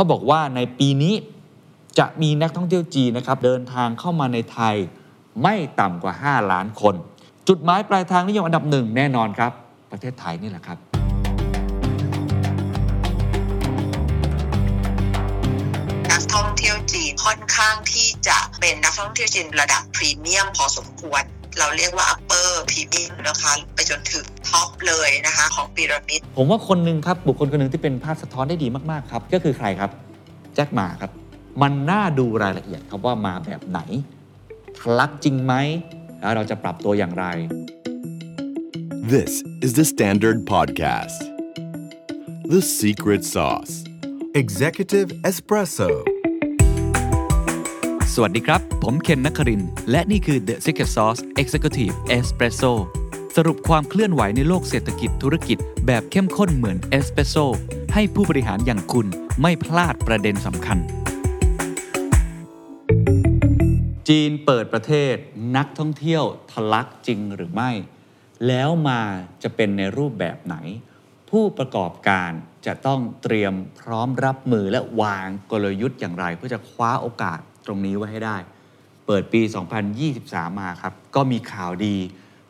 เขาบอกว่าในปีนี้จะมีนักท่องเที่ยวจีนนะครับเดินทางเข้ามาในไทยไม่ต่ำกว่า 5 ล้านคน จุดหมายปลายทางนิยมอันดับหนึ่งแน่นอนครับ ประเทศไทยนี่แหละครับ นักท่องเที่ยวจีนค่อนข้างที่จะเป็นนักท่องเที่ยวจีนระดับพรีเมียมพอสมควร เราเรียกว่า upper premium นะคะ ไปจนถึงท็อปเลยนะคะของพีระมิด ผมว่าคนหนึ่งครับ บุคคลคนหนึ่งที่เป็นภาพสะท้อนได้ดีมากๆครับ ก็คือใครครับ แจ็คหมาครับ มันน่าดูรายละเอียดครับว่ามาแบบไหนทะลักจริงไหมแล้วเราจะปรับตัวอย่างไร This is the Standard Podcast. The Secret Sauce. Executive Espresso ส วัสดีครับ ผมเคนนักคริน และนี่คือ The Secret Sauce Executive Espresso สรุปความเคลื่อนไหวในโลกเศรษฐกิจธุรกิจ แบบเข้มข้นเหมือนเอสเปรสโซให้ผู้บริหารอย่างคุณไม่พลาดประเด็นสำคัญ จีนเปิดประเทศนักท่องเที่ยวทะลักจริงหรือไม่ แล้วมาจะเป็นในรูปแบบไหน ผู้ประกอบการจะต้องเตรียมพร้อมรับมือและวางกลยุทธ์อย่างไร เพื่อจะคว้าโอกาส รงนี้ไว้ให้ได้ เปิดปี 2023 มาครับ ก็มีข่าวดี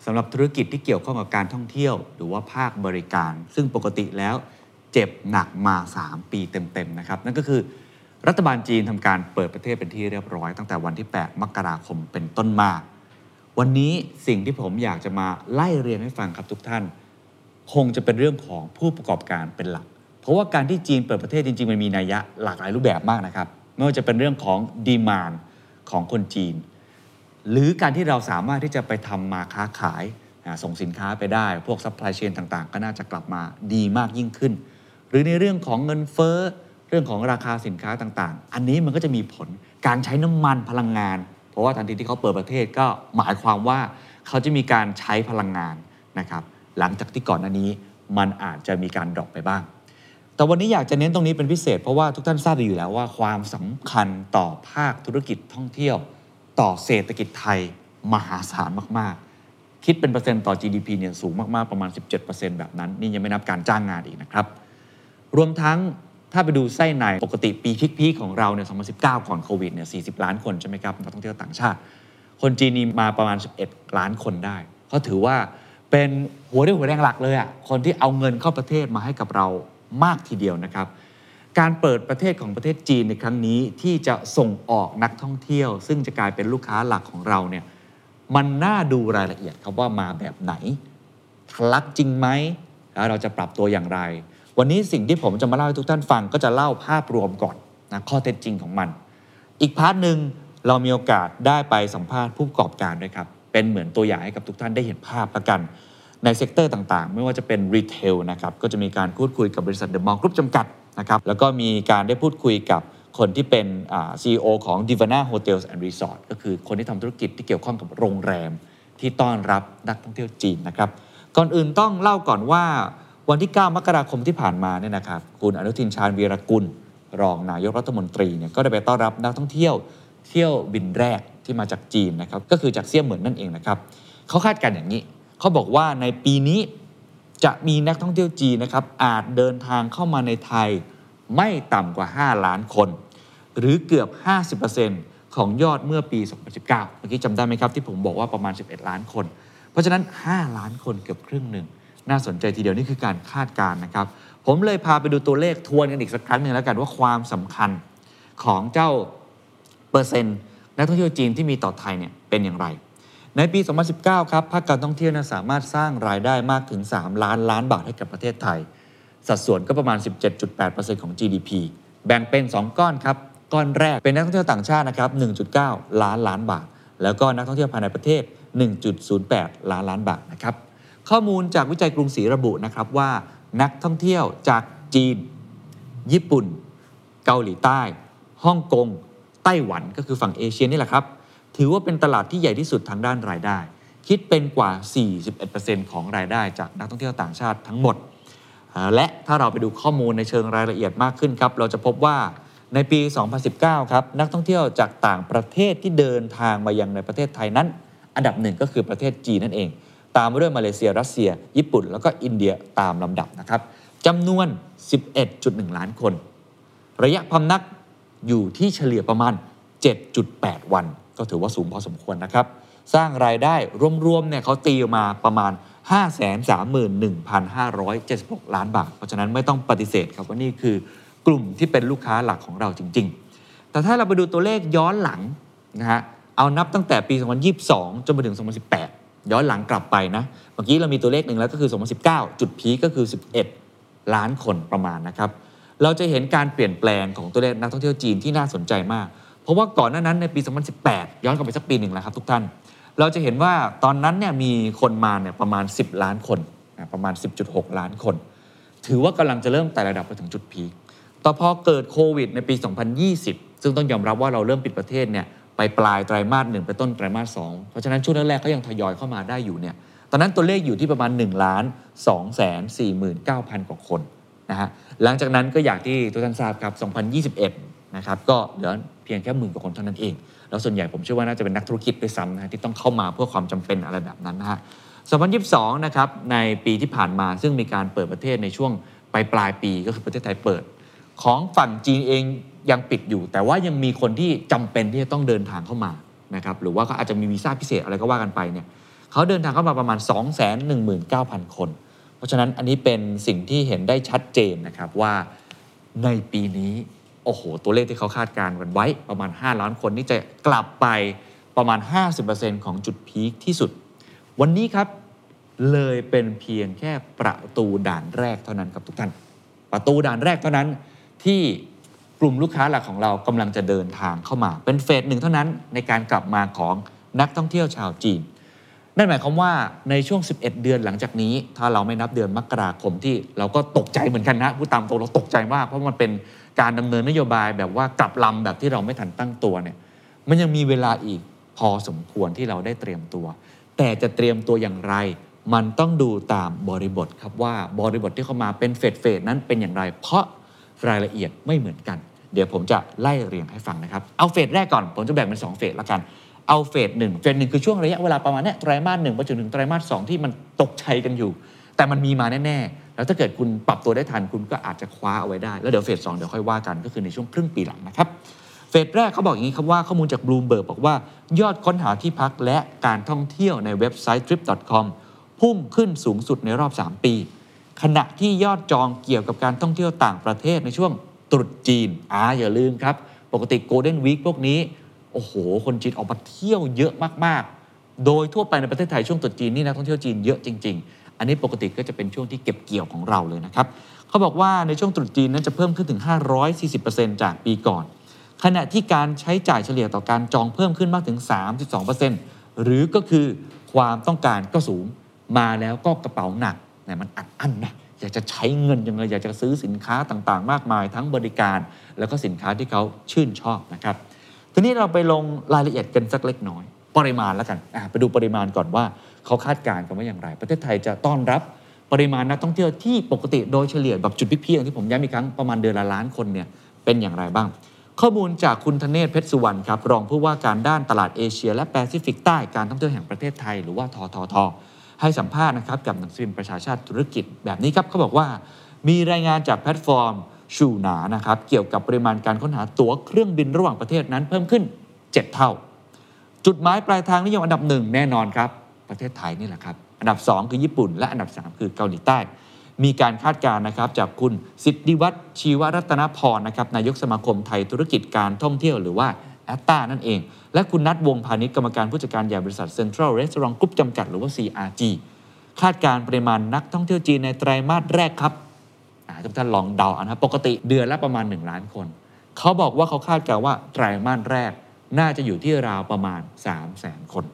สำหรับธุรกิจที่เกี่ยวข้องกับการท่องเที่ยว หรือว่าภาคบริการ ซึ่งปกติแล้วเจ็บหนักมา 3 ปีเต็มๆนะครับ นั่นก็คือรัฐบาลจีนทำการเปิดประเทศเป็นที่เรียบร้อย ตั้งแต่วันที่ 8 มกราคมเป็นต้นมา วันนี้สิ่งที่ผมอยากจะมาไล่เรียงให้ฟังครับทุกท่าน คงจะเป็นเรื่องของผู้ประกอบการเป็นหลัก เพราะว่าการที่จีนเปิดประเทศจริงๆมันมีนัยยะหลากหลายรูปแบบมากนะครับ ไม่ว่าจะเป็นเรื่องของ demand ของคนจีน หรือการที่เราสามารถที่จะไปทำมาค้าขายส่งสินค้าไปได้ พวก supply chain ต่างๆ ก็น่าจะกลับมาดีมากยิ่งขึ้น หรือในเรื่องของเงินเฟ้อเรื่องของราคาสินค้าต่างๆ อันนี้มันก็จะมีผลการใช้น้ำมันพลังงาน เพราะว่าทันทีที่เขาเปิดประเทศก็หมายความว่าเขาจะมีการใช้พลังงานนะครับหลังจากที่ก่อนหน้านี้มันอาจจะมีการดรอปไปบ้าง แต่วันนี้อยากจะเน้นตรงนี้เป็นพิเศษ เพราะว่าทุกท่านทราบดีอยู่แล้วว่าความสำคัญต่อภาคธุรกิจท่องเที่ยว ต่อเศรษฐกิจไทยมหาศาลมากๆ คิดเป็นเปอร์เซ็นต์ต่อ GDP เนี่ยสูงมากๆ ประมาณ 17%แบบนั้น นี่ยังไม่นับการจ้างงานอีกนะครับ รวมทั้งถ้าไปดูไส้ในปกติปีพีคๆของเราเนี่ย 2019 ก่อนโควิดเนี่ย 40 ล้านคนใช่ไหมครับนักท่องเที่ยวต่างชาติ คนจีนนี่มาประมาณ 11 ล้านคนได้เขาถือว่าเป็นหัวเรี่ยวหัวแรงหลักเลยอะ่ะคนที่เอาเงินเข้าประเทศมาให้กับเรา มากทีเดียวนะครับ การเปิดประเทศของประเทศจีนในครั้งนี้ที่จะส่งออกนักท่องเที่ยว ซึ่งจะกลายเป็นลูกค้าหลักของเราเนี่ยมันน่าดูรายละเอียดครับว่ามาแบบไหนทะลักจริงไหมแล้วเราจะปรับตัวอย่างไร วันนี้สิ่งที่ผมจะมาเล่าให้ทุกท่านฟังก็จะเล่าภาพรวมก่อนนะข้อเท็จจริงของมัน อีก part หนึ่งเรามีโอกาสได้ไปสัมภาษณ์ผู้ประกอบการด้วยครับ เป็นเหมือนตัวอย่างให้กับทุกท่านได้เห็นภาพละกัน ใน sector ต่างๆ ไม่ว่าจะเป็น retail นะครับก็จะมีการพูดคุยกับบริษัทเดอะมอลล์กรุ๊ปจำกัดนะครับแล้วก็มีการได้พูดคุยกับคนที่เป็นอ่า CEO ของ Divana Hotels and Resort ก็คือคนที่ทำธุรกิจที่เกี่ยวข้องกับโรงแรม ที่ต้อนรับนักท่องเที่ยวจีนนะครับก่อนอื่นต้องเล่าก่อนว่าวันที่ 9 มกราคมที่ผ่านมาเนี่ยนะครับคุณอนุทินชาญวีรกุล รองนายกรัฐมนตรีเนี่ยก็ได้ไปต้อนรับนักท่องเที่ยวเที่ยวบินแรกที่มาจากจีนนะครับก็คือจากเซี่ยเหมือนนั่นเองนะครับเขาคาดการณ์อย่างนี้ เขาบอกว่าในปีนี้จะมีนักท่องเที่ยวจีนนะครับอาจเดินทางเข้ามาในไทยไม่ต่ำกว่า 5 ล้านคน หรือเกือบ 50%ของยอดเมื่อปี 2019 เมื่อกี้จำได้ไหมครับที่ผมบอกว่าประมาณ 11 ล้านคน เพราะฉะนั้น 5 ล้านคนเกือบครึ่งหนึ่ง น่าสนใจทีเดียวนี่คือการคาดการณ์นะครับ ผมเลยพาไปดูตัวเลขทวนกันอีกสักครั้งหนึ่งแล้วกันว่าความสำคัญของเจ้าเปอร์เซ็นต์นักท่องเที่ยวจีนที่มีต่อไทยเนี่ยเป็นอย่างไร ในปี 2019 ครับภาคการท่องเที่ยวนะสามารถสร้างรายได้มากถึง 3 ล้านล้านบาทให้กับประเทศไทย สัดส่วนก็ประมาณ 17.8%ของ GDP แบ่งเป็น 2 ก้อนครับ ก้อนแรกเป็นนักท่องเที่ยวต่างชาตินะครับ 1.9 ล้านล้านบาท แล้วก็นักท่องเที่ยวภายในประเทศ 1.08 ล้านล้านบาทนะครับ ข้อมูลจากวิจัยกรุงศรีระบุนะครับว่านักท่องเที่ยวจากจีน ญี่ปุ่น เกาหลีใต้ ฮ่องกง ไต้หวันก็คือฝั่งเอเชียนี่แหละครับ ถือว่าเป็นตลาดที่ใหญ่ที่สุดทางด้านรายได้ คิดเป็นกว่า 41%ของรายได้จากนักท่องเที่ยวต่างชาติทั้งหมด และถ้าเราไปดูข้อมูลในเชิงรายละเอียดมากขึ้นครับ เราจะพบว่าในปี 2019 ครับ นักท่องเที่ยวจากต่างประเทศที่เดินทางมายังในประเทศไทยนั้น อันดับหนึ่งก็คือประเทศจีนนั่นเอง ตามมาด้วยมาเลเซีย รัสเซีย ญี่ปุ่น แล้วก็อินเดียตามลำดับนะครับจำนวน 11.1 ล้านคน ระยะพำนักอยู่ที่เฉลี่ยประมาณ 7.8 วัน ก็ถือว่าสูงพอสมควรนะครับ สร้างรายได้รวมๆเนี่ยเขาตีออกมาประมาณ 531,576 ล้านบาท เพราะฉะนั้นไม่ต้องปฏิเสธครับว่านี่คือกลุ่มที่เป็นลูกค้าหลักของเราจริง ๆ แต่ถ้าเราไปดูตัวเลขย้อนหลังนะฮะเอานับตั้งแต่ปี 2022 จนไปถึง 2018 ย้อนหลังกลับไปนะเมื่อกี้เรามีตัวเลขหนึ่งแล้วก็คือ 2019 จุดพีก็คือ 11 ล้านคนประมาณนะครับเราจะเห็นการเปลี่ยนแปลงของตัวเลขนักท่องเที่ยวจีนที่น่าสนใจมาก ราะว่าก่อนหน้านั้นในปี 2018 ย้อนกลับไปสักปีหนึ่งแล้วครับทุกท่าน เราจะเห็นว่าตอนนั้นเนี่ยมีคนมาเนี่ยประมาณ 10 ล้านคนประมาณ 10.6 ล้านคน ถือว่ากำลังจะเริ่มไต่ระดับไปถึงจุดพีคต่อพอเกิดโควิดในปี 2020 ซึ่งต้องยอมรับว่าเราเริ่มปิดประเทศเนี่ยไปปลายไตรมาสหนึ่งไปต้นไตรมาสสองเพราะฉะนั้นช่วงแรกๆเขายังทยอยเข้ามาได้อยู่เนี่ยตอนนั้นตัวเลขอยู่ที่ประมาณ1ล้าน2แสน49,000 กว่าคนนะฮะหลังจากนั้นก็อย่างที่ทุกท่านทราบครับ 2021 นะครับก็เหลือ พียงแค่หมื่นกว่าคนเท่านั้นเอง แล้วส่วนใหญ่ผมเชื่อว่าน่าจะเป็นนักธุรกิจด้วยซ้ำนะที่ต้องเข้ามาเพื่อความจำเป็นอะไรแบบนั้นนะฮะ2022 นะครับ ในปีที่ผ่านมาซึ่งมีการเปิดประเทศในช่วงปลายปลายปีก็คือประเทศไทยเปิด ของฝั่งจีนเองยังปิดอยู่ แต่ว่ายังมีคนที่จำเป็นที่จะต้องเดินทางเข้ามานะครับหรือว่าเขาอาจจะมีวีซ่าพิเศษอะไรก็ว่ากันไปเนี่ยเขาเดินทางเข้ามาประมาณ 2 1 9 0 0 0 คน เพราะฉะนั้นอันนี้เป็นสิ่งที่เห็นได้ชัดเจนนะครับว่าในปีนี้ อ้โห ตัวเลขที่เขาคาดการณ์กันไว้ประมาณ 5 ล้านคนนี่จะกลับไปประมาณ 50%ของจุดพีคที่สุด วันนี้ครับเลยเป็นเพียงแค่ประตูด่านแรกเท่านั้นครับทุกท่าน ประตูด่านแรกเท่านั้นที่กลุ่มลูกค้าหลักของเรากำลังจะเดินทางเข้ามา เป็นเฟสหนึ่งเท่านั้นในการกลับมาของนักท่องเที่ยวชาวจีน นั่นหมายความว่าในช่วง 11 เดือนหลังจากนี้ ถ้าเราไม่นับเดือนมกราคมที่เราก็ตกใจเหมือนกันนะพูดตามตรงเราตกใจมากเพราะมันเป็นการดำเนินนโยบายแบบว่ากลับลำแบบที่เราไม่ทันตั้งตัวเนี่ยมันยังมีเวลาอีกพอสมควรที่เราได้เตรียมตัว แต่จะเตรียมตัวอย่างไร มันต้องดูตามบริบทครับว่าบริบทที่เข้ามาเป็นเฟสเฟสนั้นเป็นอย่างไร เพราะรายละเอียดไม่เหมือนกัน เดี๋ยวผมจะไล่เรียงให้ฟังนะครับ เอาเฟสแรกก่อนผมจะแบ่งเป็น2เฟสละกัน เอาเฟสหนึ่งเฟสหนึ่งคือช่วงระยะเวลาประมาณนี้ไตรมาสหนึ่งไปจนถึงไตรมาสสองที่มันตกใจกันอยู่ แต่มันมีมาแน่ๆ แล้วถ้าเกิดคุณปรับตัวได้ทันคุณก็อาจจะคว้าเอาไว้ได้ แล้วเดี๋ยว phase สองเดี๋ยวค่อยว่ากันก็คือในช่วงครึ่งปีหลังนะครับ phase แรกเขาบอกอย่างนี้ครับว่าข้อมูลจากบลูมเบิร์กบอกว่ายอดค้นหาที่พักและการท่องเที่ยวในเว็บไซต์ trip.com พุ่งขึ้นสูงสุดในรอบ 3 ปี ขณะที่ยอดจองเกี่ยวกับการท่องเที่ยวต่างประเทศในช่วงตรุษจีนอ่าอย่าลืมครับ ปกติ golden week พวกนี้ โอ้โห คนจีนออกมาเที่ยวเยอะมากๆ โดยทั่วไปในประเทศไทยช่วงตรุษจีนนี่นักท่องเที่ยวจีนเยอะจริง ๆ อันนี้ปกติก็จะเป็นช่วงที่เก็บเกี่ยวของเราเลยนะครับเขาบอกว่าในช่วงตรุษจีนนั้นจะเพิ่มขึ้นถึง 540%จากปีก่อน ขณะที่การใช้จ่ายเฉลี่ยต่อการจองเพิ่มขึ้นมากถึง 32%หรือก็คือความต้องการก็สูงมาแล้วก็กระเป๋าหนักเนี่ยมันอัดอั้นนะอยากจะใช้เงินยังไงอยากจะซื้อสินค้าต่างๆ มากมาย ทั้งบริการ แล้วก็สินค้าที่เขาชื่นชอบนะครับ ทีนี้เราไปลงรายละเอียดกันสักเล็กน้อย ปริมาณแล้วกันไปดูปริมาณก่อนว่าเขาคาดการณ์กันว่าอย่างไร ประเทศไทยจะต้อนรับปริมาณนักท่องเที่ยวที่ปกติโดยเฉลี่ยแบบจุดพิกๆอย่างที่ผมย้ำอีกครั้งประมาณเดือนละล้านคนเนี่ยเป็นอย่างไรบ้าง ข้อมูลจากคุณธเนศเพชรสุวรรณครับรองผู้ว่าการด้านตลาดเอเชีย และแปซิฟิกใต้การท่องเที่ยวแห่งประเทศไทย หรือว่าทททให้สัมภาษณ์นะครับกับหนังสือพิมพ์ประชาชาติธุรกิจแบบนี้ครับเขาบอกว่า มีรายงานจากแพลตฟอร์ม ชูหนานะครับเกี่ยวกับปริมาณการค้นหาตั๋วเครื่องบินระหว่างประเทศนั้นเพิ่มขึ้น 7 เท่า จุดหมายปลายทางนิยมอันดับหนึ่งแน่นอนครับ ประเทศไทยนี่แหละครับ อันดับ 2 คือญี่ปุ่น และอันดับ 3 คือเกาหลีใต้ มีการคาดการณ์นะครับจากคุณสิทธิวัฒน์ชีวรัตนพรนะครับนายกสมาคมไทยธุรกิจการท่องเที่ยวหรือว่า ATTA นั่นเอง และคุณณัฐวงศ์พานิชกรรมการผู้จัดการใหญ่บริษัทเซ็นทรัลเรส a อร์ t กรุ๊ปจำกัดหรือว่า CRG คาดการณ์ปริมาณนักท่องเที่ยวจีนในไตรมาสแรกครับ ทุกท่านลองเดาเอานะครับปกติเดือนละประมาณ 1 ล้านคน เขาบอกว่าเขาคาดการณ์ว่าไตรมาสแรกน่าจะอยู่ที่ราวประมาณ 3 0 0 0 0 0 คน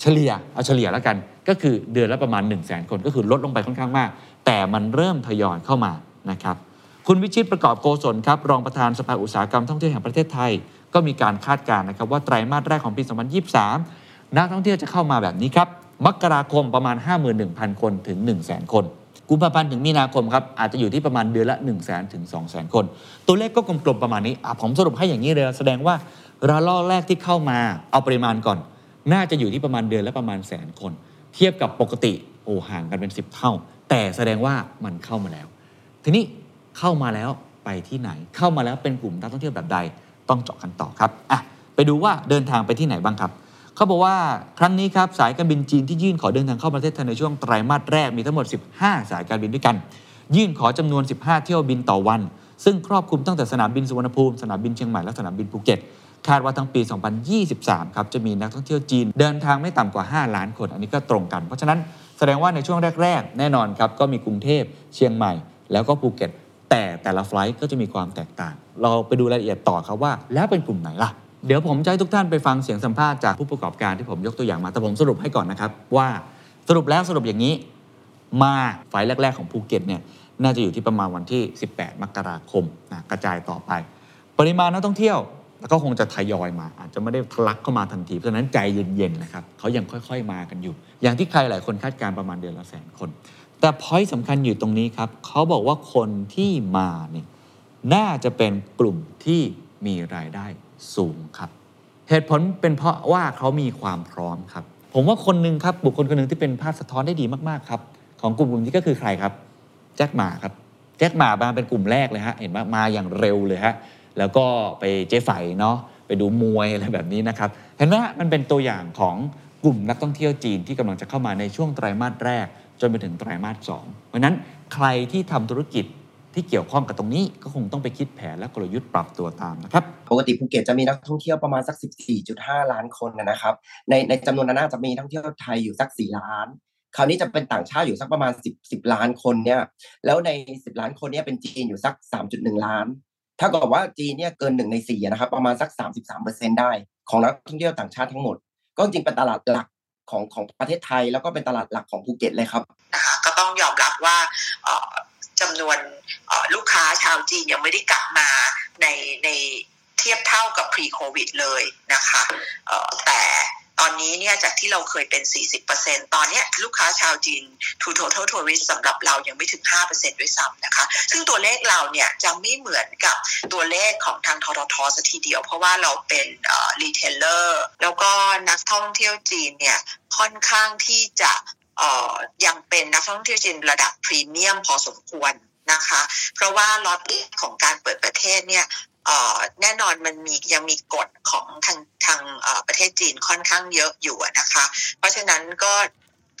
เฉลี่ยเอาเฉลี่ยแล้วกัน ก็คือเดือนละประมาณ 1 0 0 0 0แคน ก็คือลดลงไปค่อนข้างมาก แต่มันเริ่มทยอยเข้ามานะครับคุณวิชิตประกอบโกศลครับรองประธานสภาอุตสาหกรรมท่องเที่ยวแห่งประเทศไทย ก็มีการคาดการณ์นะครับว่าไตรมาสแรกของปี 2023 นักท่องเที่ยวจะเข้ามาแบบนี้ครับมกราคมประมาณ 51,000 คนถึง 1 0 0 0 0แคน กุมภาพันธ์ถึงมีนาคมครับอาจจะอยู่ที่ประมาณเดือนละ1 0 0 0 0แถึง2 0 0 0 0คน ตัวเลขก็กลมๆประมาณนี้ผมสรุปให้อย่างนี้เลยแสดงว่าระลอกแรกที่เข้ามาเอาปริมาณก่อน น่าจะอยู่ที่ประมาณเดือนละประมาณแสนคน เทียบกับปกติโอ้ห่างกันเป็น 10 เท่า แต่แสดงว่ามันเข้ามาแล้ว ทีนี้เข้ามาแล้วไปที่ไหน เข้ามาแล้วเป็นกลุ่มนักท่องเที่ยวแบบใดต้องเจาะกันต่อครับอะไปดูว่าเดินทางไปที่ไหนบ้างครับ เขาบอกว่าครั้งนี้ครับสายการบินจีนที่ยื่นขอเดินทางเข้าประเทศไทยในช่วงไตรมาสแรกมีทั้งหมด 15 สายการบินด้วยกัน ยื่นขอจำนวน 15 เที่ยวบินต่อวัน ซึ่งครอบคลุมตั้งแต่สนามบินสุวรรณภูมิสนามบินเชียงใหม่และสนามบินภูเก็ตคาดว่าทั้งปี 2023 ครับ จะมีนักท่องเที่ยวจีนเดินทางไม่ต่ำกว่า 5 ล้านคน อันนี้ก็ตรงกัน เพราะฉะนั้นแสดงว่าในช่วงแรก ๆ แน่นอนครับ ก็มีกรุงเทพเชียงใหม่ แล้วก็ภูเก็ต แต่แต่ละ flight ก็จะมีความแตกต่าง เราไปดูรายละเอียดต่อครับว่า แล้วเป็นกลุ่มไหนล่ะ เดี๋ยวผมจะให้ทุกท่านไปฟังเสียงสัมภาษณ์จากผู้ประกอบการที่ผมยกตัวอย่างมา แต่ผมสรุปให้ก่อนนะครับ ว่าสรุปแล้วสรุปอย่างนี้ มา flight แรก ๆ ของภูเก็ตเนี่ยน่าจะอยู่ที่ประมาณวันที่ 18 มกราคมนะกระจายต่อไป ปริมาณนักท่องเที่ยวก็คงจะทยอยมา อาจจะไม่ได้ทะลักเข้ามาทันที เพราะฉะนั้นใจเย็นๆนะครับเขายังค่อยๆมากันอยู่ อย่างที่ใครหลายคนคาดการณ์ประมาณเดือนละแสนคน แต่พอยต์สำคัญอยู่ตรงนี้ครับเขาบอกว่าคนที่มาเนี่ยน่าจะเป็นกลุ่มที่มีรายได้ สูงครับ เหตุผลเป็นเพราะว่าเขามีความพร้อมครับ ผมว่าคนหนึ่งครับบุคคลคนหนึ่งที่เป็นภาพสะท้อนได้ดีมากๆครับของกลุ่มกลุ่มนี้ก็คือใครครับแจ็คหมาครับแจ็คหมามาเป็นกลุ่มแรกเลยฮะเห็นว่ามาอย่างเร็วเลยฮะแล้วก็ไปเจ๊ไฝเนาะไปดูมวยอะไรแบบนี้นะครับเห็นไหมมันเป็นตัวอย่างของกลุ่มนักท่องเที่ยวจีนที่กำลังจะเข้ามาในช่วงไตรมาสแรก จนไปถึงไตรมาสสองเพราะฉะนั้นใครที่ทำธุรกิจ ที่เกี่ยวข้องกับตรงนี้ก็คงต้องไปคิดแผนและกลยุทธ์ปรับตัวตามนะครับปกติภูเก็ตจะมีนักท่องเที่ยวประมาณสัก 14.5 ล้านคนนะนะครับ ในในจำนวนนั้นน่าจะมีนักท่องเที่ยวไทยอยู่สัก 4 ล้านคราวนี้จะเป็นต่างชาติอยู่สักประมาณ 10 10 ล้านคนเนี่ยแล้วใน 10 ล้านคนเนี่ยเป็นจีนอยู่สัก 3.1 ล้าน เท่ากับว่าจีนเนี่ยเกินหนึ่งในสี่นะครับประมาณสัก 33%ได้ของนักท่องเที่ยวต่างชาติทั้งหมด ก็จริงเป็นตลาดหลักของของประเทศไทย แล้วก็เป็นตลาดหลักของภูเก็ตเลยครับนะคะก็ต้องยอมรับว่าเอ่อ จำนวนลูกค้าชาวจีนยังไม่ได้กลับมาในในเทียบเท่ากับ pre covid เลยนะคะแต่ตอนนี้เนี่ยจากที่เราเคยเป็น 40%ตอนนี้ลูกค้าชาวจีน to total tourist สำหรับเรายังไม่ถึง 5%ด้วยซ้ำนะคะ ซึ่งตัวเลขเราเนี่ยจะไม่เหมือนกับตัวเลขของทางทททสัทีเดียว เพราะว่าเราเป็นเอ่อ retailer แล้วก็นักท่องเที่ยวจีนเนี่ยค่อนข้างที่จะ ยังเป็นนักท่องเที่ยวจีนระดับพรีเมียมพอสมควรนะคะ เพราะว่าล็อตแรกของการเปิดประเทศเนี่ยแน่นอนมันมียังมีกฎของทางทางประเทศจีนค่อนข้างเยอะอยู่นะคะ เพราะฉะนั้นก็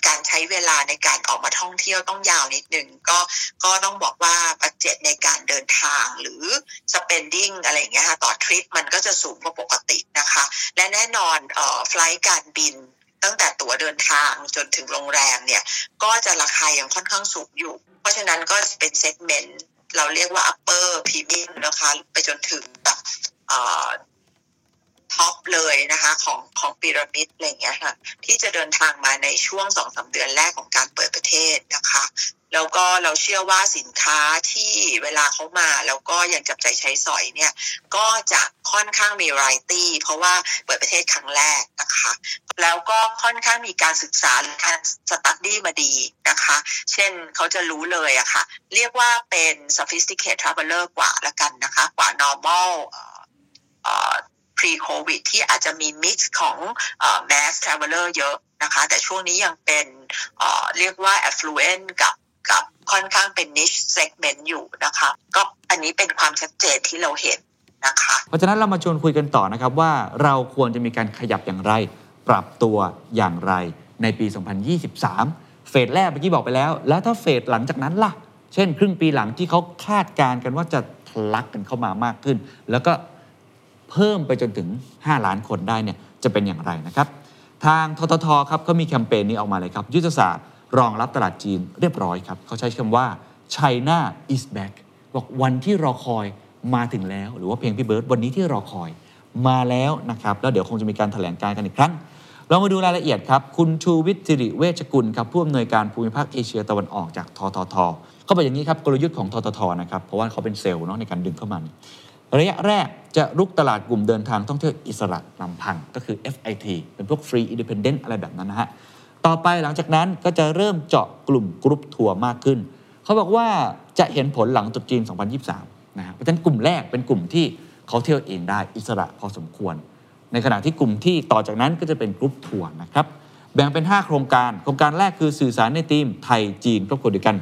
การใช้เวลาในการออกมาท่องเที่ยวต้องยาวนิดนึงก็ก็ต้องบอกว่าบัตเจ็ตในการเดินทางหรือ spending อะไรอย่างเงี้ยค่ะต่อทริปมันก็จะสูงกว่าปกตินะคะ และแน่นอนเอ่อไฟล์การบิน ตั้งแต่ตั๋วเดินทางจนถึงโรงแรมเนี่ย ก็จะราคายังค่อนข้างสูงอยู่ เพราะฉะนั้นก็เป็นเซกเมนต์เราเรียกว่า upper premium นะคะ ไปจนถึงแบบtop เลยนะคะของของพีระมิดอะไรอย่างเงี้ยค่ะที่จะเดินทางมาในช่วงสองสาเดือนแรกของการเปิดประเทศนะคะ แล้วก็เราเชื่อว่าสินค้าที่เวลาเขามาแล้วก็ยังจับจ่ายใช้สอยเนี่ยก็จะค่อนข้างมีไรตี้เพราะว่าเปิดประเทศครั้งแรกนะคะ แล้วก็ค่อนข้างมีการศึกษาการ study มาดีนะคะ เช่นเขาจะรู้เลยอะค่ะ เรียกว่าเป็น sophisticated traveler กว่าละกันนะคะ กว่า normal pre covid ที่อาจจะมี mix ของ mass traveler เยอะนะคะ แต่ช่วงนี้ยังเป็นเรียกว่า affluent กับ กับค่อนข้างเป็น niche segment อยู่นะคะ ก็อันนี้เป็นความชัดเจนที่เราเห็นนะคะ เพราะฉะนั้นเรามาชวนคุยกันต่อนะครับว่าเราควรจะมีการขยับอย่างไร ปรับตัวอย่างไรในปี 2023 เฟสแรกเมื่อกี้บอกไปแล้ว แล้วถ้าเฟสหลังจากนั้นล่ะ เช่น ครึ่งปีหลังที่เขาคาดการณ์กันว่าจะทะลักกันเข้ามามากขึ้น แล้วก็เพิ่มไปจนถึง 5 ล้านคนได้เนี่ยจะเป็นอย่างไรนะครับ ทางทททครับเขามีแคมเปญนี้ออกมาเลยครับ ยุทธศาสตร์ รองรับตลาดจีนเรียบร้อยครับ เขาใช้คำว่า China is back บอกวันที่รอคอยมาถึงแล้ว หรือว่าเพลงพี่เบิร์ดวันนี้ที่รอคอยมาแล้วนะครับ แล้วเดี๋ยวคงจะมีการแถลงการกันอีกครั้ง เรามาดูรายละเอียดครับ คุณชูวิทย์สิริเวชกุลครับผู้อำนวยการภูมิภาคเอเชียตะวันออกจากทททเขาบอกอย่างนี้ครับกลยุทธ์ของทททนะครับเพราะว่าเขาเป็นเซลล์เนาะในการดึงเข้ามาระยะแรกจะรุกตลาดกลุ่มเดินทางท่องเที่ยวอิสระลำพัง ก็คือ FIT เป็นพวก Free Independent อะไรแบบนั้นนะฮะ ต่อไปหลังจากนั้นก็จะเริ่มเจาะกลุ่มกรุ๊ปทัวร์มากขึ้น เขาบอกว่าจะเห็นผลหลังตรุษจีน 2023 นะฮะเพราะฉะนั้นกลุ่มแรกเป็นกลุ่มที่เขาเที่ยวเองได้อิสระพอสมควร ในขณะที่กลุ่มที่ต่อจากนั้นก็จะเป็นกรุ๊ปทัวร์นะครับ แบ่งเป็น 5 โครงการ โครงการแรกคือสื่อสารในธีมไทยจีนครอบครัวเดียวกัน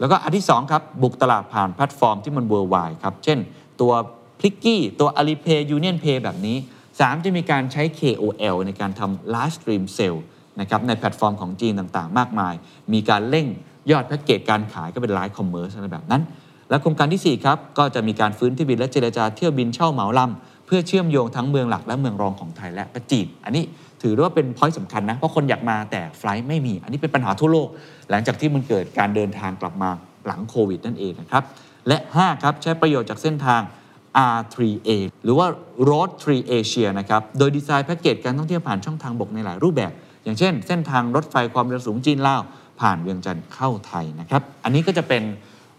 แล้วก็อันที่2ครับบุกตลาดผ่านแพลตฟอร์มที่มัน worldwide ครับ เช่น ตัว Fliggy ตัว Alipay Union Pay แบบนี้ 3 จะมีการใช้ KOL ในการทำ Live Stream Sale นะครับในแพลตฟอร์มของจีนต่างๆ มากมาย มีการเร่งยอดแพ็กเกจการขายก็เป็น live commerce อะไรแบบนั้น และโครงการที่ 4 ครับ ก็จะมีการฟื้นเที่ยวบินและเจรจาเที่ยวบินเช่าเหมาลำเพื่อเชื่อมโยงทั้งเมืองหลักและเมืองรองของไทยและประเทศจีนอันนี้ถือว่าเป็นพอยต์สำคัญนะเพราะคนอยากมาแต่ไฟล์ไม่มี อันนี้เป็นปัญหาทั่วโลก หลังจากที่มันเกิดการเดินทางกลับมาหลังโควิดนั่นเองนะครับและ5ครับใช้ประโยชน์จากเส้นทาง R3A หรือว่า Road 3 Asia นะครับโดยดีไซน์แพ็กเกจการท่องเที่ยวผ่านช่องทางบกในหลายรูปแบบ อย่างเช่น เส้นทางรถไฟความเร็วสูงจีนลาวผ่านเวียงจันทร์เข้าไทยนะครับ อันนี้ก็จะเป็น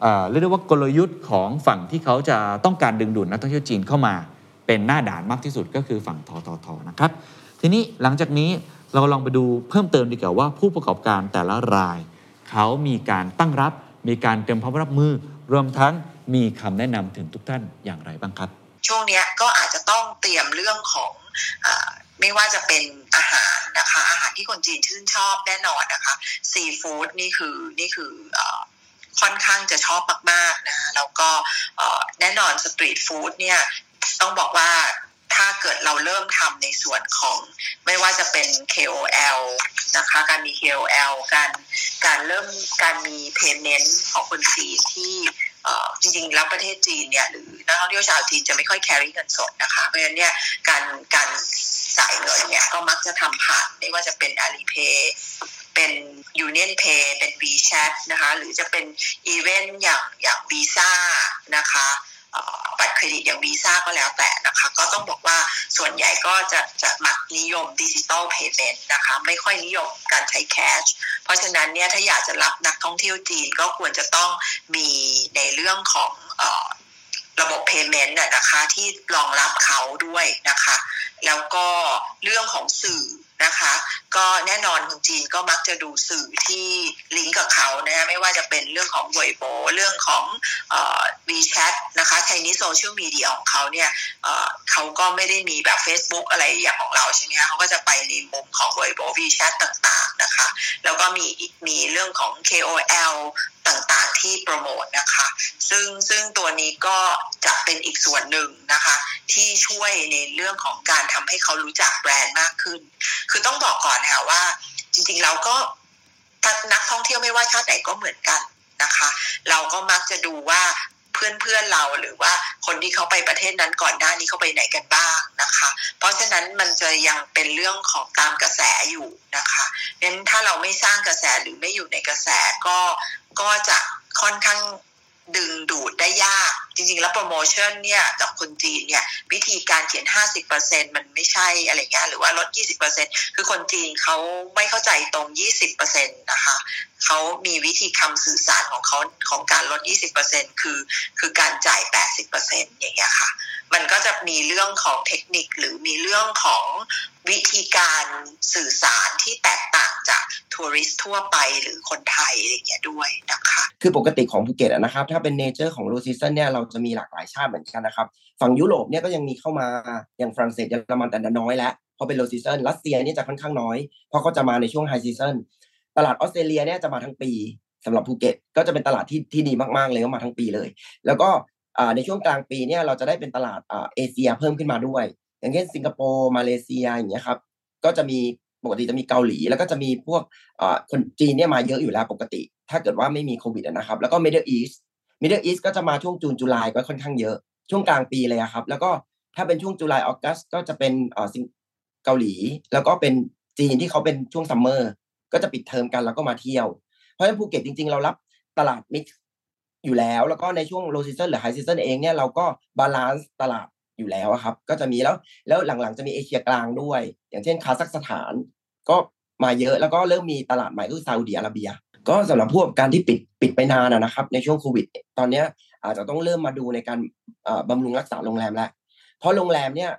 เเรียกได้ว่ากลยุทธ์ของฝั่งที่เขาจะต้องการดึงดูดนักท่องเที่ยวจีนเข้ามา เป็นหน้าด่านมากที่สุดก็คือฝั่งทททนะครับ ทีนี้หลังจากนี้เราลองไปดูเพิ่มเติมดีกว่าว่าผู้ประกอบการแต่ละราย เขามีการตั้งรับ มีการเตรียมพร้อมรับมือ รวมทั้งมีคำแนะนำถึงทุกท่านอย่างไรบ้างครับ ช่วงนี้ก็อาจจะต้องเตรียมเรื่องของ ไม่ว่าจะเป็นอาหารนะคะ อาหารที่คนจีนชื่นชอบแน่นอนนะคะซีฟู้ดนี่คือนี่คืออค่อนข้างจะชอบมากๆนะคะแล้วก็แน่นอนสตรีทฟู้ดเนี่ยต้องบอกว่าถ้าเกิดเราเริ่มทำในส่วนของไม่ว่าจะเป็น KOL นะคะ การมี KOL การการเริ่มการมี payment ของคนจีนที่จริงๆแล้วประเทศจีนเนี่ยหรือนักท่องเที่ยวชาวจีนจะไม่ค่อย carry เงินสดนะคะ เพราะฉะนั้นเนี่ยการการ จ่ายเงินเนี่ยก็มักจะทำผ่านไม่ว่าจะเป็น Alipay เป็น Union Pay เป็น WeChat นะคะหรือจะเป็นอีเวนต์อย่างอย่างวีซ่านะคะบัตรเครดิตอย่างวีซ่าก็แล้วแต่นะคะก็ต้องบอกว่าส่วนใหญ่ก็จะจะมักนิยมดิจิ t a ลเพย์เมนต์นะคะไม่ค่อยนิยมการใช้ cash เพราะฉะนั้นเนี่ยถ้าอยากจะรับนักท่องเที่ยวจีนก็ควรจะต้องมีในเรื่องของอระบบ payment น่ะนะคะที่รองรับเขาด้วยนะคะ แล้วก็เรื่องของสื่อ นะคะ ก็แน่นอนคนจีนก็มักจะดูสื่อที่ลิงก์กับเขานะไม่ว่าจะเป็นเรื่องของเวยโบเรื่องของเอ่อ WeChat นะคะไชนีโซเชียลมีเดียของเขาเนี่ยเเขาก็ไม่ได้มีแบบ Facebook อะไรอย่างของเราใช่ไหมคะเขาก็จะไปในมุมของเวยโบ WeChat ต่างๆนะคะ แล้วก็มีมีเรื่องของ KOL ต่างๆที่โปรโมทนะคะ ซึ่งซึ่งตัวนี้ก็จะเป็นอีกส่วนหนึ่งนะคะ ที่ช่วยในเรื่องของการทำให้เขารู้จักแบรนด์มากขึ้นคือต้องบอกก่อนค่ะว่า จริงๆเราก็ถ้านักท่องเที่ยวไม่ว่าชาติไหนก็เหมือนกันนะคะ เราก็มักจะดูว่าเพื่อนเพื่อนๆเราหรือว่าคนที่เขาไปประเทศนั้นก่อนหน้านี้เขาไปไหนกันบ้างนะคะ เพราะฉะนั้นมันจะยังเป็นเรื่องของตามกระแสอยู่นะคะงั้นถ้าเราไม่สร้างกระแสหรือไม่อยู่ในกระแสก็ก็จะค่อนข้าง ดึงดูดได้ยาก จริงๆ แล้วโปรโมชั่นเนี่ยกับคนจีนเนี่ยวิธีการเขียน 50%มันไม่ใช่อะไรเงี้ยหรือว่าลด 20%คือคนจีนเขาไม่เข้าใจตรง 20%นะคะเขามีวิธีคำสื่อสารของเขาของการลด 20%คือคือการจ่าย 80%อย่างเงี้ยค่ะ มันก็จะมีเรื่องของเทคนิคหรือมีเรื่องของ วิธีการสื่อสารที่แตกต่างจาก tourist ทั่วไปหรือคนไทยอะไรเงี้ยด้วยนะคะ คือปกติของภูเก็ตนะครับ ถ้าเป็น nature ของ low season เนี่ยเราจะมีหลากหลายชาติเหมือนกันนะครับ ฝั่งยุโรปเนี่ยก็ยังมีเข้ามาอย่างฝรั่งเศสเยอรมันแต่น้อยแล้วเพราะเป็น low season รัสเซียเนี่ยจะค่อนข้างน้อย เพราะเขาจะมาในช่วง high season ตลาดออสเตรเลียเนี่ยจะมาทั้งปีสำหรับภูเก็ตก็จะเป็นตลาดที่ที่ดีมากๆเลยก็มาทั้งปีเลย แล้วก็ในช่วงกลางปีเนี่ยเราจะได้เป็นตลาดเอเชียเพิ่มขึ้นมาด้วย อย่างเช่นสิงคโปร์มาเลเซียอย่างเงี้ยครับก็จะมีปกติจะมีเกาหลี แล้วก็จะมีพวกอ่าคนจีนเนี่ยมาเยอะอยู่แล้วปกติ ถ้าเกิดว่าไม่มีโควิดนะครับ แล้วก็ Middle East Middle East ก็จะมาช่วง June July ก็ค่อนข้างเยอะช่วงกลางปีเลยครับ แล้วก็ถ้าเป็นช่วง July August ก็จะเป็นอ่าสิงเกาหลี แล้วก็เป็นจีนที่เขาเป็นช่วง summer ก็จะปิดเทอมกันแล้วก็มาเที่ยว เพราะฉะนั้นภูเก็ตจริง ๆ เรารับตลาด mixอยู่แล้ว แล้วก็ในช่วง low season หรือ high season เองเนี่ยเราก็ balance ตลาด อยู่แล้วครับ ก็จะมีแล้วแล้วหลังๆจะมีเอเชียกลางด้วย อย่างเช่นคาซัคสถาน ก็มาเยอะแล้วก็เริ่มมีตลาดใหม่คือซาอุดิอาระเบีย ก็สำหรับพวกการที่ปิดปิดไปนานนะครับ ในช่วงโควิด ตอนเนี้ยอาจจะต้องเริ่มมาดูในการเอ่อบำรุงรักษาโรงแรมแล้วเพราะโรงแรมเนี่ย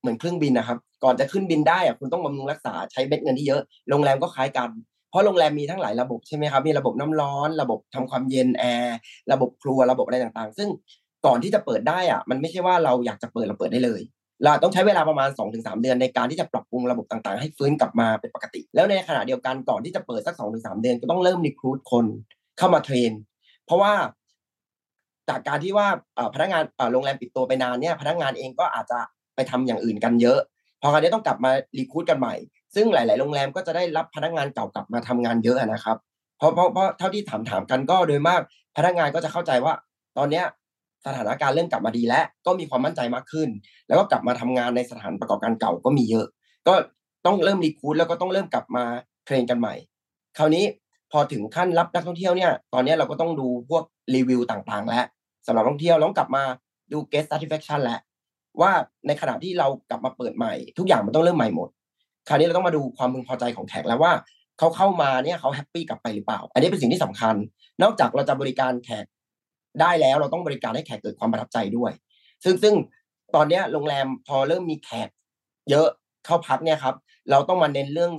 เหมือนเครื่องบินนะครับ ก่อนจะขึ้นบินได้คุณต้องบำรุงรักษาใช้เม็ดเงินที่เยอะ โรงแรมก็คล้ายกัน เพราะโรงแรมมีทั้งหลายระบบใช่ไหมครับ มีระบบน้ำร้อน ระบบทำความเย็นแอร์ ระบบครัว ระบบอะไรต่างๆ ซึ่ง ก่อนที่จะเปิดได้อะมันไม่ใช่ว่าเราอยากจะเปิดเราเปิดได้เลยเราต้องใช้เวลาประมาณ 2-3 เดือนในการที่จะปรับปรุงระบบต่างๆ ให้ฟื้นกลับมาเป็นปกติ แล้วในขณะเดียวกันก่อนที่จะเปิดสัก 2-3 เดือนก็ต้องเริ่มรีครูดคนเข้ามาเทรน เพราะว่าจากการที่ว่าพนักงานโรงแรมปิดตัวไปนานเนี่ยพนักงานเองก็อาจจะไปทำอย่างอื่นกันเยอะ พอคราวนี้ต้องกลับมารีคูดกันใหม่ ซึ่งหลาย ๆ โรงแรมก็จะได้รับพนักงานเก่ากลับมาทำงานเยอะนะครับ เพราะเพราะเพราะเท่าที่ถามถามกันก็โดยมากพนักงานก็จะเข้าใจว่า ตอนเนี้ย สถานการณ์เริ่มกลับมาดีแล้วก็มีความมั่นใจมากขึ้น แล้วก็กลับมาทำงานในสถานประกอบการเก่าก็มีเยอะ ก็ต้องเริ่มรีคูดแล้วก็ต้องเริ่มกลับมาเทรนกันใหม่ คราวนี้พอถึงขั้นรับนักท่องเที่ยวเนี่ย ตอนนี้เราก็ต้องดูพวกรีวิวต่างๆ แล้วสำหรับท่องเที่ยวต้องกลับมาดู guest satisfaction แล้วว่าในขณะที่เรากลับมาเปิดใหม่ ทุกอย่างมันต้องเริ่มใหม่หมด คราวนี้เราต้องมาดูความพึงพอใจของแขกแล้วว่าเขาเข้ามาเนี่ยเขา happy กลับไปหรือเปล่า อันนี้เป็นสิ่งที่สำคัญ นอกจากเราจะบริการแขก ได้แล้วเราต้องบริการให้แขกเกิดความประทับใจด้วย ซึ่งซึ่งตอนนี้โรงแรมพอเริ่มมีแขกเยอะเข้าพักเนี่ยครับ เราต้องมาเน้นเรื่อง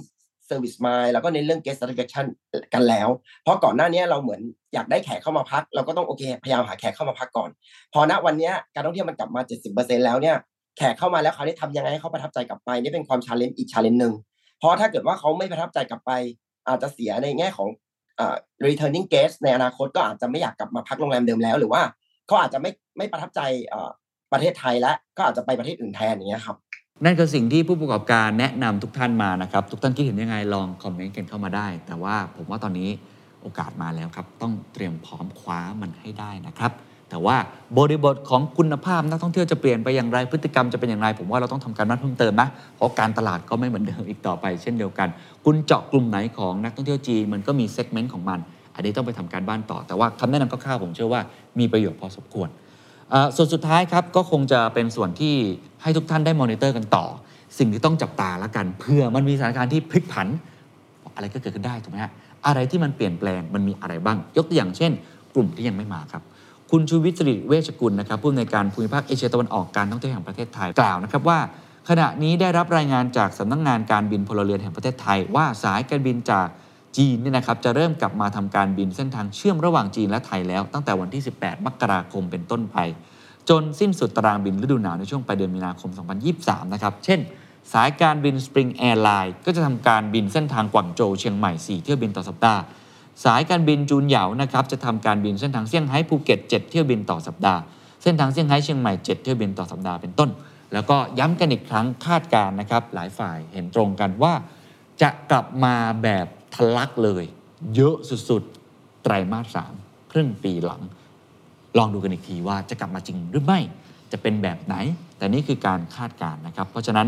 Service Mind แล้วก็เน้นเรื่อง Guest Satisfaction กันแล้ว เพราะก่อนหน้านี้เราเหมือนอยากได้แขกเข้ามาพัก เราก็ต้องโอเคพยายามหาแขกเข้ามาพักก่อน พอณวันนี้การท่องเที่ยวมันกลับมา 70%แล้วเนี่ยแขกเข้ามาแล้วเขาได้ทำยังไงให้เขาประทับใจกลับไปนี่เป็นความ challenge อีก challenge หนึ่งเพราะถ้าเกิดว่าเขาไม่ประทับใจกลับไป อาจจะเสียในแง่ของ returning guest ในอนาคตก็อาจจะไม่อยากกลับมาพักโรงแรมเดิมแล้ว หรือว่าเขาอาจจะไม่ไม่ประทับใจประเทศไทยและก็อาจจะไปประเทศอื่นแทนอย่างเงี้ยครับนั่นคือสิ่งที่ผู้ประกอบการแนะนำทุกท่านมานะครับ ทุกท่านคิดเห็นยังไงลอง comment กันเข้ามาได้ แต่ว่าผมว่าตอนนี้โอกาสมาแล้วครับ ต้องเตรียมพร้อมคว้ามันให้ได้นะครับ แต่ว่าบริบทของคุณภาพนักท่องเที่ยวจะเปลี่ยนไปอย่างไรพฤติกรรมจะเป็นอย่างไร ผมว่าเราต้องทำการบ้านเพิ่มเติมนะเพราะการตลาดก็ไม่เหมือนเดิมอีกต่อไป เช่นเดียวกัน คุณเจาะกลุ่มไหนของนักท่องเที่ยวจีนมันก็มี segment ของมัน อันนี้ต้องไปทำการบ้านต่อ แต่ว่าคำแนะนำคร่าวๆผมเชื่อว่ามีประโยชน์พอสมควรส่วนสุดท้ายครับก็คงจะเป็นส่วนที่ให้ทุกท่านได้มอนิเตอร์กันต่อ สิ่งที่ต้องจับตาแล้วกันเพื่อมันมีสถานการณ์ที่พลิกผัน อะไรก็เกิดขึ้นได้ถูกไหมฮะอะไรที่มันเปลี่ยนแปลงมันมีอะไรบ้าง ยกตัวอย่างเช่น กลุ่มที่ยังไม่มาครับ คุณชูวิทย์สิริเวชกุลนะครับผู้อำนวยการภูมิภาคเอเชียตะวันออกการท่องเที่ยวแห่งประเทศไทยกล่าวนะครับว่า ขณะนี้ได้รับรายงานจากสำนักงงานการบินพลเรือนแห่งประเทศไทย ว่าสายการบินจากจีนเนี่ยนะครับจะเริ่มกลับมาทำการบินเส้นทางเชื่อมระหว่างจีนและไทยแล้ว ตั้งแต่วันที่ 18 มกราคมเป็นต้นไป จนสิ้นสุดตารางบินฤดูหนาวในช่วงปลายเดือนมีนาคม 2023 นะครับ เช่น สายการบิน Spring Airline ก็จะทำการบินเส้นทางกวางโจวเชียงใหม่ 4 เที่ยวบินต่อสัปดาห์ สายการบินจูนเหยานะครับจะทำการบินเส้นทางเซี่ยงไฮ้ภูเก็ต7เที่ยวบินต่อสัปดาห์ เส้นทางเซี่ยงไฮ้เชียงใหม่7เที่ยวบินต่อสัปดาห์เป็นต้น แล้วก็ย้ำกันอีกครั้งคาดการนะครับ หลายฝ่ายเห็นตรงกันว่า จะกลับมาแบบทะลักเลย เยอะสุดๆไตรมาสสามครึ่งปีหลัง ลองดูกันอีกทีว่าจะกลับมาจริงหรือไม่จะเป็นแบบไหน แต่นี่คือการคาดการณ์นะครับ เพราะฉะนั้น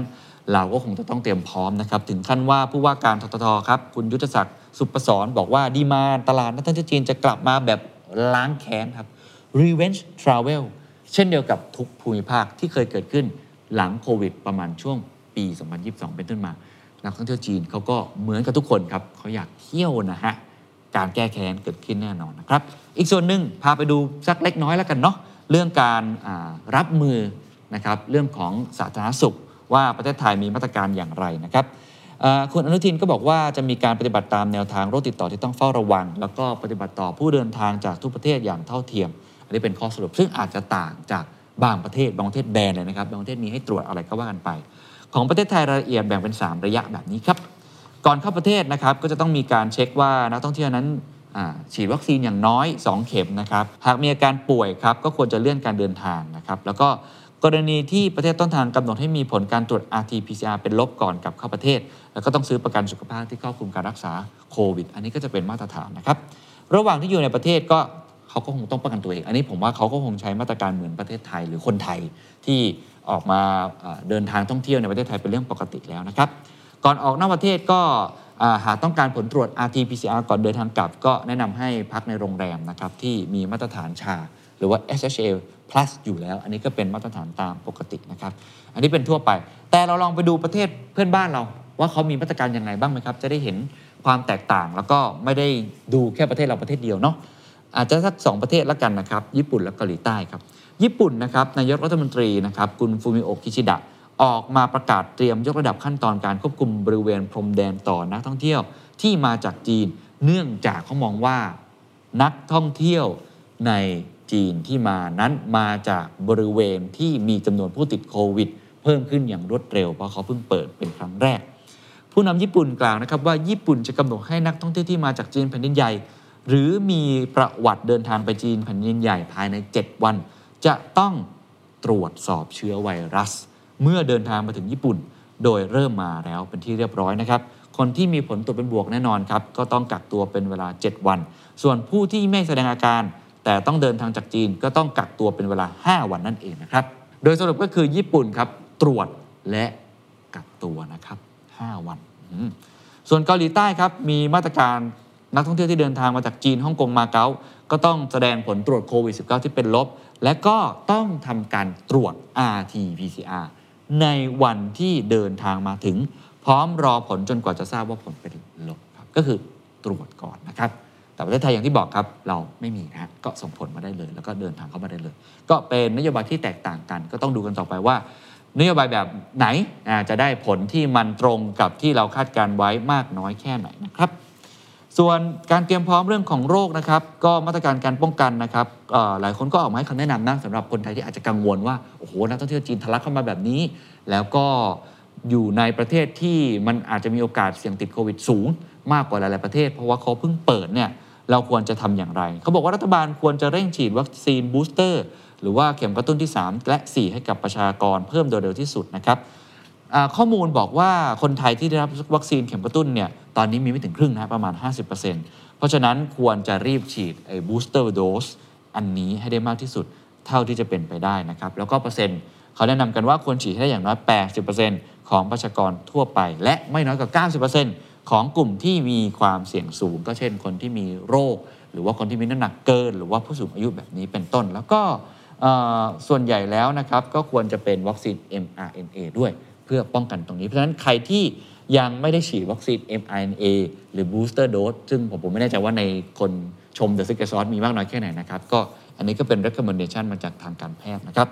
เราก็คงจะต้องเตรียมพร้อมนะครับ ถึงขั้นว่าผู้ว่าการทททครับ คุณยุทธศักดิ์ สุปสรบอกว่าดีมาตลาดนักท่องเที่ยวจีนจะกลับมาแบบล้างแค้นครับ revenge travel เช่นเดียวกับทุกภูมิภาคที่เคยเกิดขึ้นหลังโควิด ประมาณช่วงปี 2022 เป็นต้นมา นักท่องเที่ยวจีนเขาก็เหมือนกับทุกคนครับเขาอยากเที่ยวนะฮะ การแก้แค้นเกิดขึ้นแน่นอนนะครับ อีกส่วนหนึ่งพาไปดูสักเล็กน้อยแล้วกันเนาะเรื่องการรับมือนะครับเรื่องของสาธารณสุขว่าประเทศไทยมีมาตรการอย่างไรนะครับ คุณอนุทินก็บอกว่าจะมีการปฏิบัติตามแนวทางโรคติดต่อที่ต้องเฝ้าระวัง แล้วก็ปฏิบัติต่อผู้เดินทางจากทุกประเทศอย่างเท่าเทียม อันนี้เป็นข้อสรุป ซึ่งอาจจะต่างจากบางประเทศบางประเทศแบนเลยนะครับบางประเทศมีให้ตรวจอะไรก็ว่ากันไป ของประเทศไทยรายละเอียดแบ่งเป็น 3 ระยะแบบนี้ครับก่อนเข้าประเทศนะครับก็จะต้องมีการเช็คว่านักท่องเที่ยวนั้นฉีดวัคซีนอย่างน้อย 2 เข็มนะครับหากมีอาการป่วยครับก็ควรจะเลื่อนการเดินทางนะครับแล้วก็ กรณีที่ประเทศต้นทางกำหนดให้มีผลการตรวจ RT-PCR เป็นลบก่อนกับเข้าประเทศ แล้วก็ต้องซื้อประกันสุขภาพที่ครอบคลุมการรักษาโควิด อันนี้ก็จะเป็นมาตรฐานนะครับ ระหว่างที่อยู่ในประเทศก็เขาก็คงต้องประกันตัวเอง อันนี้ผมว่าเขาก็คงใช้มาตรการเหมือนประเทศไทย หรือคนไทยที่ออกมาเดินทางท่องเที่ยวในประเทศไทยเป็นเรื่องปกติแล้วนะครับ ก่อนออกนอกประเทศก็หากต้องการผลตรวจ RT-PCR ก่อนเดินทางกลับ ก็แนะนำให้พักในโรงแรมนะครับที่มีมาตรฐานชา หรือว่า SHA plus อยู่แล้ว อันนี้ก็เป็นมาตรฐานตามปกตินะครับ อันนี้เป็นทั่วไป แต่เราลองไปดูประเทศเพื่อนบ้านเรา ว่าเขามีมาตรการยังไงบ้างไหมครับ จะได้เห็นความแตกต่างแล้วก็ไม่ได้ดูแค่ประเทศเราประเทศเดียวเนาะอาจจะสัก 2 ประเทศละกันนะครับ ญี่ปุ่นและเกาหลีใต้ครับ ญี่ปุ่นนะครับนายกรัฐมนตรีนะครับคุณฟูมิโอะคิชิดะออกมาประกาศเตรียมยกระดับขั้นตอนการควบคุมบริเวณพรมแดนต่อนักท่องเที่ยวที่มาจากจีน เนื่องจากเขามองว่านักท่องเที่ยวใน จีนที่มานั้นมาจากบริเวณที่มีจำนวนผู้ติดโควิด เพิ่มขึ้นอย่างรวดเร็ว เพราะเขาเพิ่งเปิดเป็นครั้งแรก ผู้นำญี่ปุ่นกล่าวนะครับว่าญี่ปุ่นจะกำหนดให้นักท่องเที่ยวที่มาจากจีนแผ่นดินใหญ่ หรือมีประวัติเดินทางไปจีนแผ่นดินใหญ่ภายใน 7 วัน จะต้องตรวจสอบเชื้อไวรัส เมื่อเดินทางมาถึงญี่ปุ่น โดยเริ่มมาแล้วเป็นที่เรียบร้อยนะครับคนที่มีผลตรวจเป็นบวกแน่นอนครับก็ต้องกักตัวเป็นเวลา 7 วัน ส่วนผู้ที่ไม่แสดงอาการ แต่ต้องเดินทางจากจีนก็ต้องกักตัวเป็นเวลา 5 วันนั่นเองนะครับ โดยสรุปก็คือญี่ปุ่นครับตรวจและกักตัวนะครับ 5 วัน ส่วนเกาหลีใต้ครับมีมาตรการนักท่องเที่ยวที่เดินทางมาจากจีนฮ่องกงมาเก๊าก็ต้องแสดงผลตรวจโควิด -19 ที่เป็นลบ และก็ต้องทำการตรวจ RT-PCR ในวันที่เดินทางมาถึง พร้อมรอผลจนกว่าจะทราบว่าผลเป็นลบครับก็คือตรวจก่อนนะครับ แต่ประเทศไทยอย่างที่บอกครับเราไม่มีนะก็ส่งผลมาได้เลย แล้วก็เดินทางเข้ามาได้เลย ก็เป็นนโยบายที่แตกต่างกัน ก็ต้องดูกันต่อไปว่านโยบายแบบไหนจะได้ผลที่มันตรงกับที่เราคาดการณ์ไว้มากน้อยแค่ไหนนะครับ ส่วนการเตรียมพร้อมเรื่องของโรคนะครับ ก็มาตรการการป้องกันนะครับหลายคนก็ออกมาให้คำแนะนำนะสำหรับคนไทยที่อาจจะกังวลว่าโอ้โหนักท่องเที่ยวจีนทะลักเข้ามาแบบนี้ แล้วก็อยู่ในประเทศที่มันอาจจะมีโอกาสเสี่ยงติดโควิดสูง มากกว่าหลายๆประเทศ เพราะว่าเขาเพิ่งเปิดเนี่ย เราควรจะทำอย่างไร เขาบอกว่ารัฐบาลควรจะเร่งฉีดวัคซีน boosterหรือว่าเข็มกระตุ้นที่ 3 และ 4 ให้กับประชากรเพิ่มโดยเร็วที่สุดนะครับข้อมูลบอกว่าคนไทยที่ได้รับวัคซีนเข็มกระตุ้นเนี่ยตอนนี้มีไม่ถึงครึ่งนะประมาณ 50%เพราะฉะนั้นควรจะรีบฉีดไอ้บูสเตอร์โดสอันนี้ให้ได้มากที่สุดเท่าที่จะเป็นไปได้นะครับ แล้วก็เปอร์เซ็นต์เขาแนะนำกันว่าควรฉีดให้ได้อย่างน้อย 80%ของประชากรทั่วไป และไม่น้อยกว่า 90% ของกลุ่มที่มีความเสี่ยงสูง ก็เช่นคนที่มีโรค หรือว่าคนที่มีน้ำหนักเกิน หรือว่าผู้สูงอายุแบบนี้เป็นต้น แล้วก็ส่วนใหญ่แล้วนะครับก็ควรจะเป็นวัคซีน mRNA ด้วยเพื่อป้องกันตรงนี้ เพราะฉะนั้นใครที่ยังไม่ได้ฉีดวัคซีน mRNA หรือ booster dose ซึ่งผมผมไม่แน่ใจว่าในคนชม The Secret Sauce มีมากน้อยแค่ไหนนะครับ ก็อันนี้ก็เป็น recommendation มาจากทางการแพทย์นะครับ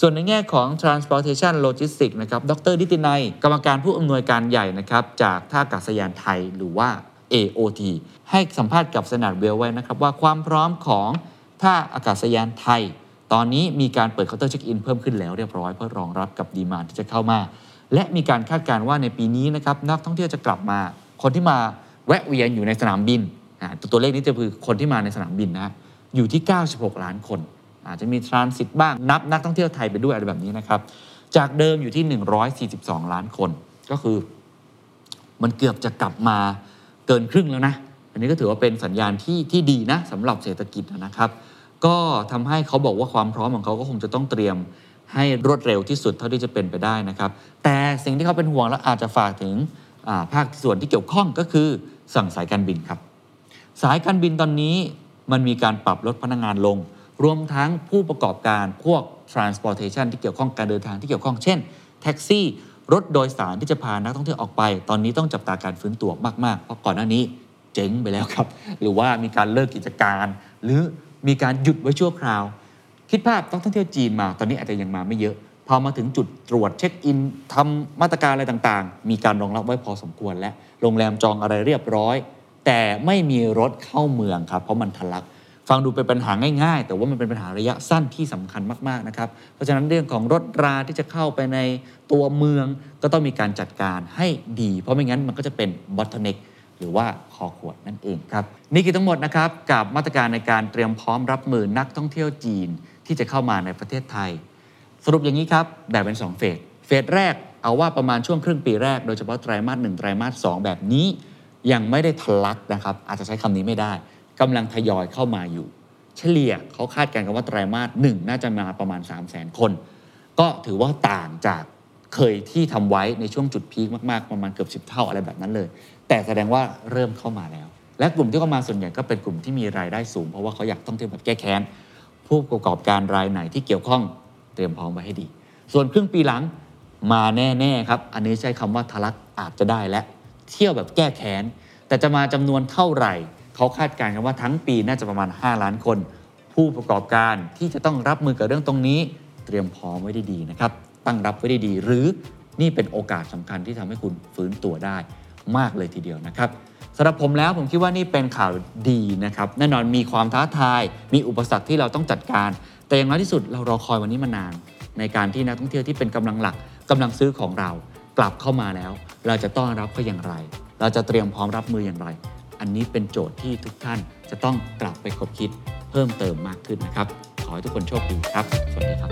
ส่วนในแง่ของ transportation logistics นะครับ ดรดิตินัย กรรมการผู้อำนวยการใหญ่นะครับ จากท่าอากาศยานไทยหรือว่า AOT ให้สัมภาษณ์กับ Standard Wealth ไว้นะครับ ว่าความพร้อมของท่าอากาศยานไทย ตอนนี้มีการเปิดเคาน์เตอร์เช็คอินเพิ่มขึ้นแล้วเรียบร้อยเพื่อรองรับกับ demand ที่จะเข้ามา และมีการคาดการณ์ว่าในปีนี้นะครับนักท่องเที่ยวจะกลับมา คนที่มาแวะเวียนอยู่ในสนามบินตัวตัวเลขนี้จะคือคนที่มาในสนามบินนะฮะอยู่ที่ 96 ล้านคน อาจจะมี transit บ้างนับนักท่องเที่ยวไทยไปด้วยอะไรแบบนี้นะครับ จากเดิมอยู่ที่ 142 ล้านคน ก็คือ มันเกือบจะกลับมาเกินครึ่งแล้วนะ อันนี้ก็ถือว่าเป็นสัญญาณที่ที่ดีนะสำหรับเศรษฐกิจนะครับ ก็ทำให้เขาบอกว่าความพร้อมของเขาก็คงจะต้องเตรียมให้รวดเร็วที่สุดเท่าที่จะเป็นไปได้นะครับ แต่สิ่งที่เขาเป็นห่วงและอาจจะฝากถึงาภาคส่วนที่เกี่ยวข้องก็คือสั่งสายการบินครับ สายการบินตอนนี้มันมีการปรับลดพนักงานลง รวมทั้งผู้ประกอบการพวก transportation ที่เกี่ยวข้องการเดินทางที่เกี่ยวข้องเช่นแท็กซี่รถโดยสารที่จะพานักท่องเที่ยวออกไป ตอนนี้ต้องจับตาการฟื้นตัวมากๆ เพราะก่อนหน้านี้เจ๊งไปแล้วครับ หรือว่ามีการเลิกกิจการ หรือมีการหยุดไว้ชั่วคราว คิดภาพนักท่องเที่ยวจีนมา ตอนนี้อาจจะยังมาไม่เยอะ พอมาถึงจุดตรวจเช็คอินทำมาตรการอะไรต่างๆ มีการรองรับไว้พอสมควรและโรงแรมจองอะไรเรียบร้อย แต่ไม่มีรถเข้าเมืองครับเพราะมันทะลัก ฟังดูเป็นปัญหาง่ายๆ แต่ว่ามันเป็นปัญหาระยะสั้นที่สำคัญมากๆนะครับ เพราะฉะนั้นเรื่องของรถราที่จะเข้าไปในตัวเมืองก็ต้องมีการจัดการให้ดี เพราะไม่งั้นมันก็จะเป็นบอทเน็กหรือว่าคอขวดนั่นเองครับนี่คือทั้งหมดนะครับกับมาตรการในการเตรียมพร้อมรับมือนักท่องเที่ยวจีนที่จะเข้ามาในประเทศไทย สรุปอย่างนี้ครับแบ่งเป็น2เฟสเฟสแรกเอาว่าประมาณช่วงครึ่งปีแรกโดยเฉพาะไตรมาสหนึ่งไตรมาสสองแบบนี้ยังไม่ได้ทะลักนะครับอาจจะใช้คำนี้ไม่ได้ กำลังทยอยเข้ามาอยู่ เฉลี่ยเขาคาดการณ์กันว่าไตรมาสหนึ่งน่าจะมาประมาณ 3 0 0 0 0 0 คน ก็ถือว่าต่างจากเคยที่ทำไว้ในช่วงจุดพีคมากๆ ประมาณเกือบ 10 เท่าอะไรแบบนั้นเลย แต่แสดงว่าเริ่มเข้ามาแล้ว และกลุ่มที่เข้ามาส่วนใหญ่ก็เป็นกลุ่มที่มีรายได้สูง เพราะว่าเขาอยากท่องเที่ยวแบบแก้แค้นผู้ประกอบการรายไหนที่เกี่ยวข้องเตรียมพร้อมไว้ให้ดี ส่วนครึ่งปีหลังมาแน่ๆครับ อันนี้ใช้คำว่าทะลักอาจจะได้และ เที่ยวแบบแก้แค้น แต่จะมาจำนวนเท่าไหร่ เขาคาดการณ์กันว่าทั้งปีน่าจะประมาณ 5 ล้านคน ผู้ประกอบการที่จะต้องรับมือกับเรื่องตรงนี้ เตรียมพร้อมไว้ได้ดีนะครับ ตั้งรับไว้ได้ดี หรือนี่เป็นโอกาสสำคัญที่ทำให้คุณฟื้นตัวได้มากเลยทีเดียวนะครับสำหรับผมแล้วผมคิดว่านี่เป็นข่าวดีนะครับ แน่นอนมีความท้าทาย มีอุปสรรคที่เราต้องจัดการ แต่อย่างน้อยที่สุดเรารอคอยวันนี้มานาน ในการที่นักท่องเที่ยวที่เป็นกำลังหลักกำลังซื้อของเรา กลับเข้ามาแล้ว เราจะต้อนรับเขาอย่างไร เราจะเตรียมพร้อมรับมืออย่างไร อันนี้เป็นโจทย์ที่ทุกท่านจะต้องกลับไปคบคิดเพิ่มเติมมากขึ้นนะครับ ขอให้ทุกคนโชคดีครับ สวัสดีครับ